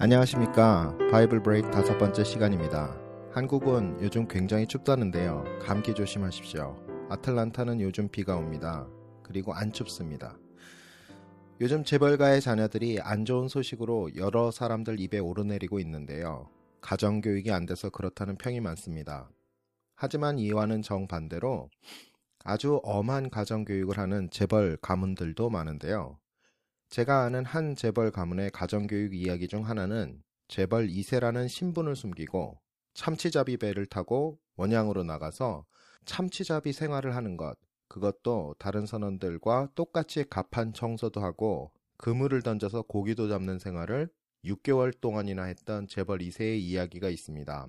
안녕하십니까. 바이블 브레이크 다섯 번째 시간입니다. 한국은 요즘 굉장히 춥다는데요. 감기 조심하십시오. 아틀란타는 요즘 비가 옵니다. 그리고 안 춥습니다. 요즘 재벌가의 자녀들이 안 좋은 소식으로 여러 사람들 입에 오르내리고 있는데요. 가정교육이 안 돼서 그렇다는 평이 많습니다. 하지만 이와는 정반대로 아주 엄한 가정교육을 하는 재벌 가문들도 많은데요. 제가 아는 한 재벌 가문의 가정교육 이야기 중 하나는 재벌 2세라는 신분을 숨기고 참치잡이 배를 타고 원양으로 나가서 참치잡이 생활을 하는 것, 그것도 다른 선원들과 똑같이 갑판 청소도 하고 그물을 던져서 고기도 잡는 생활을 6개월 동안이나 했던 재벌 2세의 이야기가 있습니다.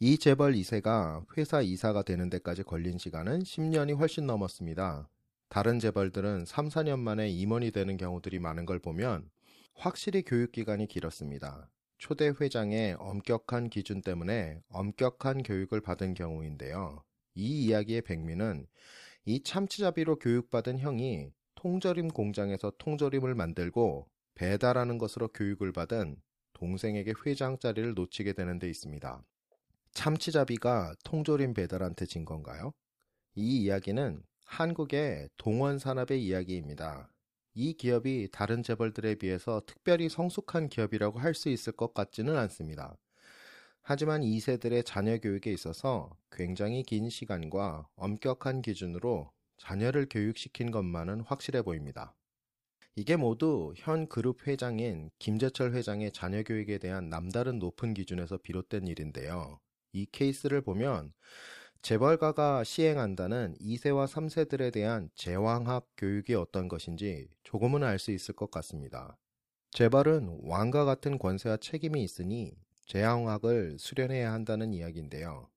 이 재벌 2세가 회사 이사가 되는 데까지 걸린 시간은 10년이 훨씬 넘었습니다. 다른 재벌들은 3, 4년 만에 임원이 되는 경우들이 많은 걸 보면 확실히 교육기간이 길었습니다. 초대 회장의 엄격한 기준 때문에 엄격한 교육을 받은 경우인데요. 이 이야기의 백미는 이 참치잡이로 교육받은 형이 통조림 공장에서 통조림을 만들고 배달하는 것으로 교육을 받은 동생에게 회장 자리를 놓치게 되는 데 있습니다. 참치잡이가 통조림 배달한테 진 건가요? 이 이야기는 한국의 동원 산업의 이야기입니다. 이 기업이 다른 재벌들에 비해서 특별히 성숙한 기업이라고 할 수 있을 것 같지는 않습니다. 하지만 2세들의 자녀 교육에 있어서 굉장히 긴 시간과 엄격한 기준으로 자녀를 교육시킨 것만은 확실해 보입니다. 이게 모두 현 그룹 회장인 김재철 회장의 자녀 교육에 대한 남다른 높은 기준에서 비롯된 일인데요. 이 케이스를 보면 재벌가가 시행한다는 2세와 3세들에 대한 제왕학 교육이 어떤 것인지 조금은 알 수 있을 것 같습니다. 재벌은 왕과 같은 권세와 책임이 있으니 제왕학을 수련해야 한다는 이야기인데요.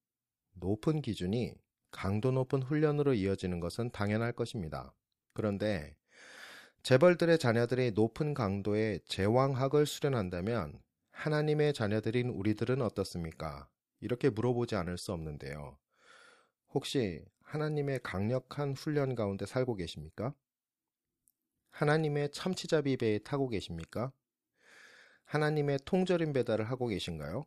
높은 기준이 강도 높은 훈련으로 이어지는 것은 당연할 것입니다. 그런데 재벌들의 자녀들이 높은 강도의 제왕학을 수련한다면 하나님의 자녀들인 우리들은 어떻습니까? 이렇게 물어보지 않을 수 없는데요. 혹시 하나님의 강력한 훈련 가운데 살고 계십니까? 하나님의 참치잡이 배에 타고 계십니까? 하나님의 통조림 배달을 하고 계신가요?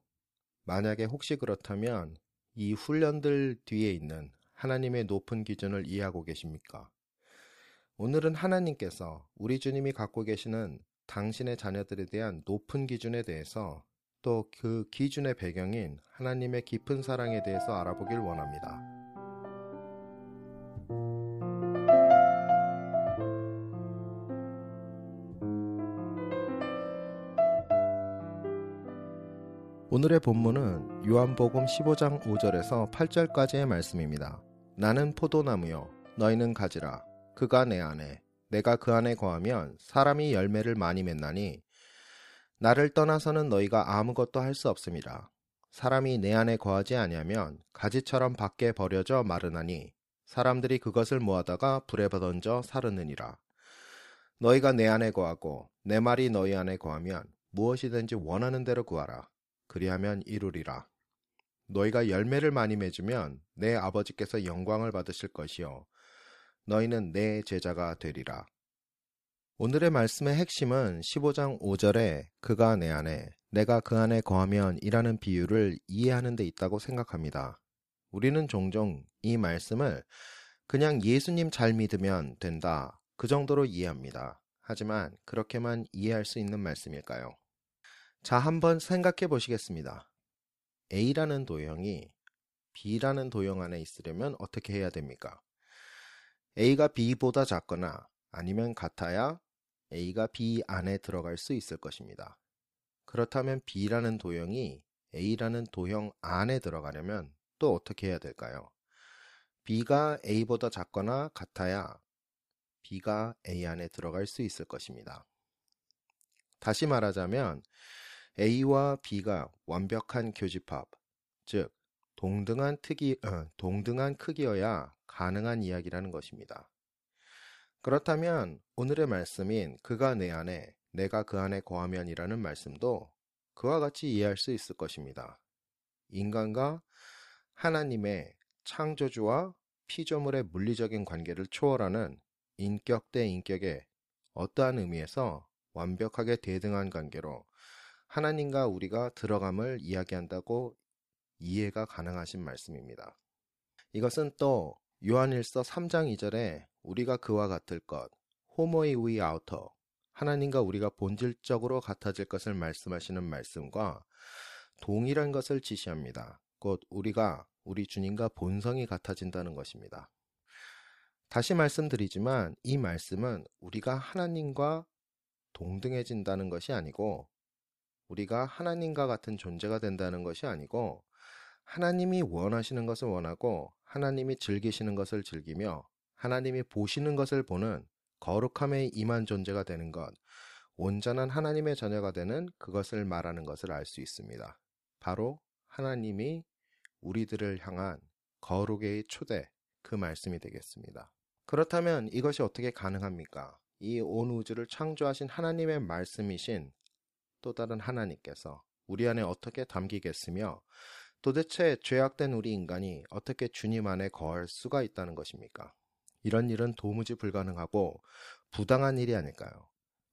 만약에 혹시 그렇다면 이 훈련들 뒤에 있는 하나님의 높은 기준을 이해하고 계십니까? 오늘은 하나님께서 우리 주님이 갖고 계시는 당신의 자녀들에 대한 높은 기준에 대해서 또 그 기준의 배경인 하나님의 깊은 사랑에 대해서 알아보길 원합니다. 오늘의 본문은 요한복음 15장 5절에서 8절까지의 말씀입니다. 나는 포도나무요 너희는 가지라 그가 내 안에 내가 그 안에 거하면 사람이 열매를 많이 맺나니 나를 떠나서는 너희가 아무것도 할 수 없습니다. 사람이 내 안에 거하지 아니하면 가지처럼 밖에 버려져 마르나니 사람들이 그것을 모아다가 불에 던져 사르느니라. 너희가 내 안에 거하고 내 말이 너희 안에 거하면 무엇이든지 원하는 대로 구하라. 그리하면 이루리라. 너희가 열매를 많이 맺으면 내 아버지께서 영광을 받으실 것이요. 너희는 내 제자가 되리라. 오늘의 말씀의 핵심은 15장 5절에 그가 내 안에, 내가 그 안에 거하면 이라는 비유를 이해하는 데 있다고 생각합니다. 우리는 종종 이 말씀을 그냥 예수님 잘 믿으면 된다. 그 정도로 이해합니다. 하지만 그렇게만 이해할 수 있는 말씀일까요? 자, 한번 생각해 보시겠습니다. A라는 도형이 B라는 도형 안에 있으려면 어떻게 해야 됩니까? A가 B보다 작거나 아니면 같아야 A가 B 안에 들어갈 수 있을 것입니다. 그렇다면 B라는 도형이 A라는 도형 안에 들어가려면 또 어떻게 해야 될까요? B가 A보다 작거나 같아야 B가 A 안에 들어갈 수 있을 것입니다. 다시 말하자면 A와 B가 완벽한 교집합, 즉 동등한 특이 어, 동등한 크기여야 가능한 이야기라는 것입니다. 그렇다면 오늘의 말씀인 그가 내 안에 내가 그 안에 거하면이라는 말씀도 그와 같이 이해할 수 있을 것입니다. 인간과 하나님의 창조주와 피조물의 물리적인 관계를 초월하는 인격 대 인격의 어떠한 의미에서 완벽하게 대등한 관계로 하나님과 우리가 들어감을 이야기한다고 이해가 가능하신 말씀입니다. 이것은 또 요한일서 3장 2절에 우리가 그와 같을 것, ὅμοιοι αὐτῷ, 하나님과 우리가 본질적으로 같아질 것을 말씀하시는 말씀과 동일한 것을 지시합니다. 곧 우리가 우리 주님과 본성이 같아진다는 것입니다. 다시 말씀드리지만 이 말씀은 우리가 하나님과 동등해진다는 것이 아니고 우리가 하나님과 같은 존재가 된다는 것이 아니고 하나님이 원하시는 것을 원하고 하나님이 즐기시는 것을 즐기며 하나님이 보시는 것을 보는 거룩함에 임한 존재가 되는 것, 온전한 하나님의 자녀가 되는 그것을 말하는 것을 알 수 있습니다. 바로 하나님이 우리들을 향한 거룩의 초대, 그 말씀이 되겠습니다. 그렇다면 이것이 어떻게 가능합니까? 이 온 우주를 창조하신 하나님의 말씀이신 또 다른 하나님께서 우리 안에 어떻게 담기겠으며 도대체 죄악된 우리 인간이 어떻게 주님 안에 거할 수가 있다는 것입니까? 이런 일은 도무지 불가능하고 부당한 일이 아닐까요?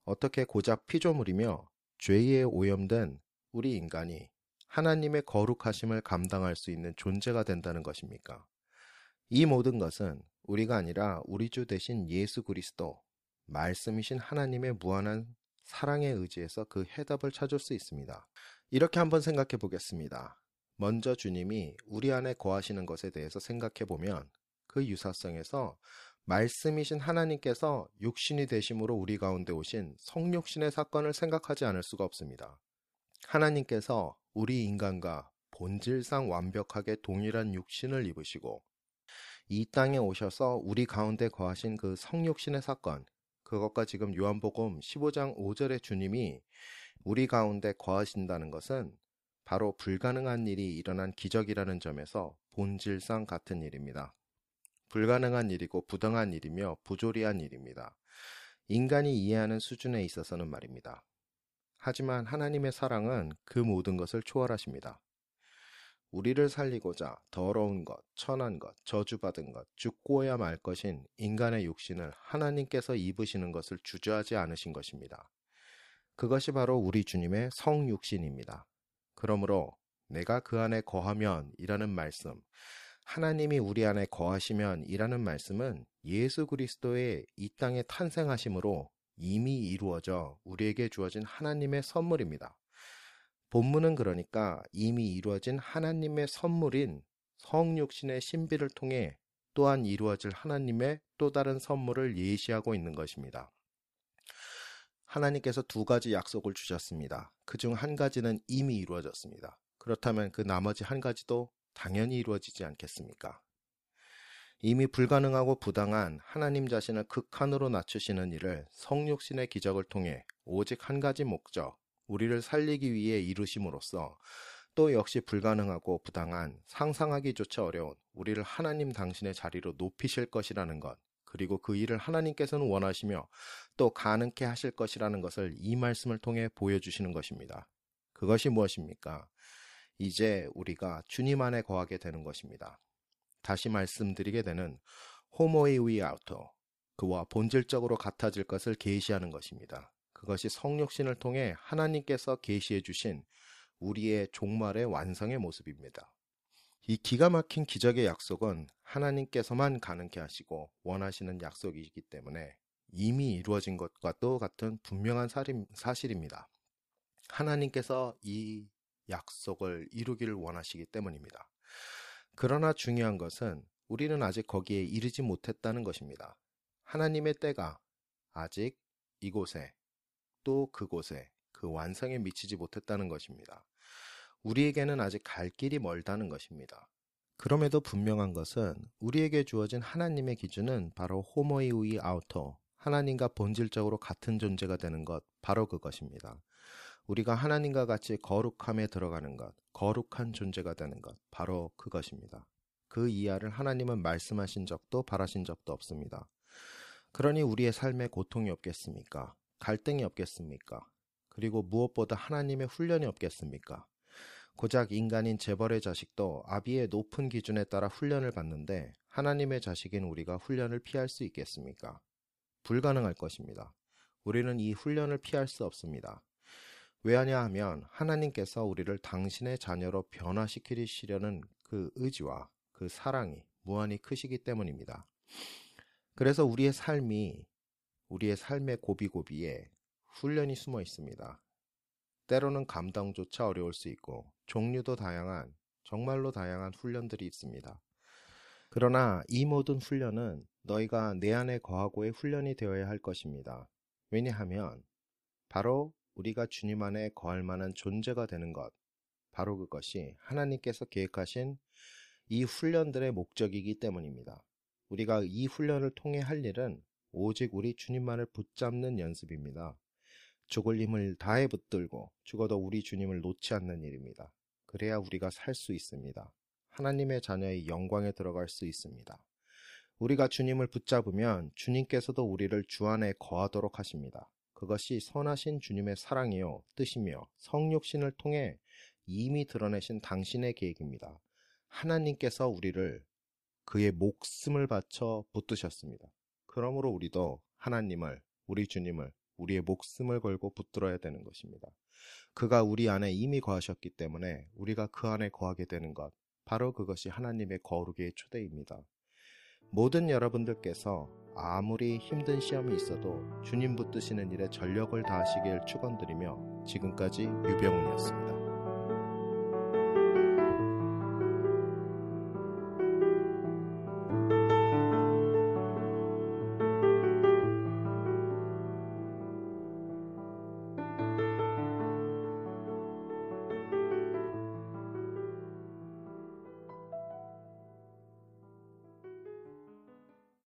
어떻게 고작 피조물이며 죄에 오염된 우리 인간이 하나님의 거룩하심을 감당할 수 있는 존재가 된다는 것입니까? 이 모든 것은 우리가 아니라 우리 주 대신 예수 그리스도, 말씀이신 하나님의 무한한 사랑에 의지해서 그 해답을 찾을 수 있습니다. 이렇게 한번 생각해 보겠습니다. 먼저 주님이 우리 안에 거하시는 것에 대해서 생각해 보면 그 유사성에서 말씀이신 하나님께서 육신이 되심으로 우리 가운데 오신 성육신의 사건을 생각하지 않을 수가 없습니다. 하나님께서 우리 인간과 본질상 완벽하게 동일한 육신을 입으시고 이 땅에 오셔서 우리 가운데 거하신 그 성육신의 사건, 그것과 지금 요한복음 15장 5절의 주님이 우리 가운데 거하신다는 것은 바로 불가능한 일이 일어난 기적이라는 점에서 본질상 같은 일입니다. 불가능한 일이고 부당한 일이며 부조리한 일입니다. 인간이 이해하는 수준에 있어서는 말입니다. 하지만 하나님의 사랑은 그 모든 것을 초월하십니다. 우리를 살리고자 더러운 것, 천한 것, 저주받은 것, 죽고야 말 것인 인간의 육신을 하나님께서 입으시는 것을 주저하지 않으신 것입니다. 그것이 바로 우리 주님의 성육신입니다. 그러므로 내가 그 안에 거하면 이라는 말씀, 하나님이 우리 안에 거하시면 이라는 말씀은 예수 그리스도의 이 땅에 탄생하심으로 이미 이루어져 우리에게 주어진 하나님의 선물입니다. 본문은 그러니까 이미 이루어진 하나님의 선물인 성육신의 신비를 통해 또한 이루어질 하나님의 또 다른 선물을 예시하고 있는 것입니다. 하나님께서 두 가지 약속을 주셨습니다. 그 중 한 가지는 이미 이루어졌습니다. 그렇다면 그 나머지 한 가지도 당연히 이루어지지 않겠습니까? 이미 불가능하고 부당한 하나님 자신을 극한으로 낮추시는 일을 성육신의 기적을 통해 오직 한 가지 목적, 우리를 살리기 위해 이루심으로써 또 역시 불가능하고 부당한 상상하기조차 어려운 우리를 하나님 당신의 자리로 높이실 것이라는 것, 그리고 그 일을 하나님께서는 원하시며 또 가능케 하실 것이라는 것을 이 말씀을 통해 보여주시는 것입니다. 그것이 무엇입니까? 이제 우리가 주님 안에 거하게 되는 것입니다. 다시 말씀드리게 되는 ὅμοιοι αὐτῷ, 그와 본질적으로 같아질 것을 계시하는 것입니다. 그것이 성육신을 통해 하나님께서 계시해 주신 우리의 종말의 완성의 모습입니다. 이 기가 막힌 기적의 약속은 하나님께서만 가능케 하시고 원하시는 약속이기 때문에 이미 이루어진 것과 또 같은 분명한 사실입니다. 하나님께서 이 약속을 이루기를 원하시기 때문입니다. 그러나 중요한 것은 우리는 아직 거기에 이르지 못했다는 것입니다. 하나님의 때가 아직 이곳에 또 그곳에 그 완성에 미치지 못했다는 것입니다. 우리에게는 아직 갈 길이 멀다는 것입니다. 그럼에도 분명한 것은 우리에게 주어진 하나님의 기준은 바로 ὅμοιοι αὐτῷ, 하나님과 본질적으로 같은 존재가 되는 것, 바로 그것입니다. 우리가 하나님과 같이 거룩함에 들어가는 것, 거룩한 존재가 되는 것, 바로 그것입니다. 그 이하를 하나님은 말씀하신 적도 바라신 적도 없습니다. 그러니 우리의 삶에 고통이 없겠습니까? 갈등이 없겠습니까? 그리고 무엇보다 하나님의 훈련이 없겠습니까? 고작 인간인 재벌의 자식도 아비의 높은 기준에 따라 훈련을 받는데 하나님의 자식인 우리가 훈련을 피할 수 있겠습니까? 불가능할 것입니다. 우리는 이 훈련을 피할 수 없습니다. 왜하냐 하면 하나님께서 우리를 당신의 자녀로 변화시키시려는 그 의지와 그 사랑이 무한히 크시기 때문입니다. 그래서 우리의 삶이 우리의 삶의 고비고비에 훈련이 숨어 있습니다. 때로는 감당조차 어려울 수 있고 종류도 다양한 정말로 다양한 훈련들이 있습니다. 그러나 이 모든 훈련은 너희가 내 안에 거하고의 훈련이 되어야 할 것입니다. 왜냐하면 바로 우리가 주님 안에 거할 만한 존재가 되는 것, 바로 그것이 하나님께서 계획하신 이 훈련들의 목적이기 때문입니다. 우리가 이 훈련을 통해 할 일은 오직 우리 주님만을 붙잡는 연습입니다. 죽을 힘을 다해 붙들고 죽어도 우리 주님을 놓지 않는 일입니다. 그래야 우리가 살 수 있습니다. 하나님의 자녀의 영광에 들어갈 수 있습니다. 우리가 주님을 붙잡으면 주님께서도 우리를 주 안에 거하도록 하십니다. 그것이 선하신 주님의 사랑이요, 뜻이며 성육신을 통해 이미 드러내신 당신의 계획입니다. 하나님께서 우리를 그의 목숨을 바쳐 붙드셨습니다. 그러므로 우리도 하나님을, 우리 주님을 우리의 목숨을 걸고 붙들어야 되는 것입니다. 그가 우리 안에 이미 거하셨기 때문에 우리가 그 안에 거하게 되는 것, 바로 그것이 하나님의 거룩의 초대입니다. 모든 여러분들께서 아무리 힘든 시험이 있어도 주님 붙드시는 일에 전력을 다하시길 축원드리며 지금까지 유병훈이었습니다.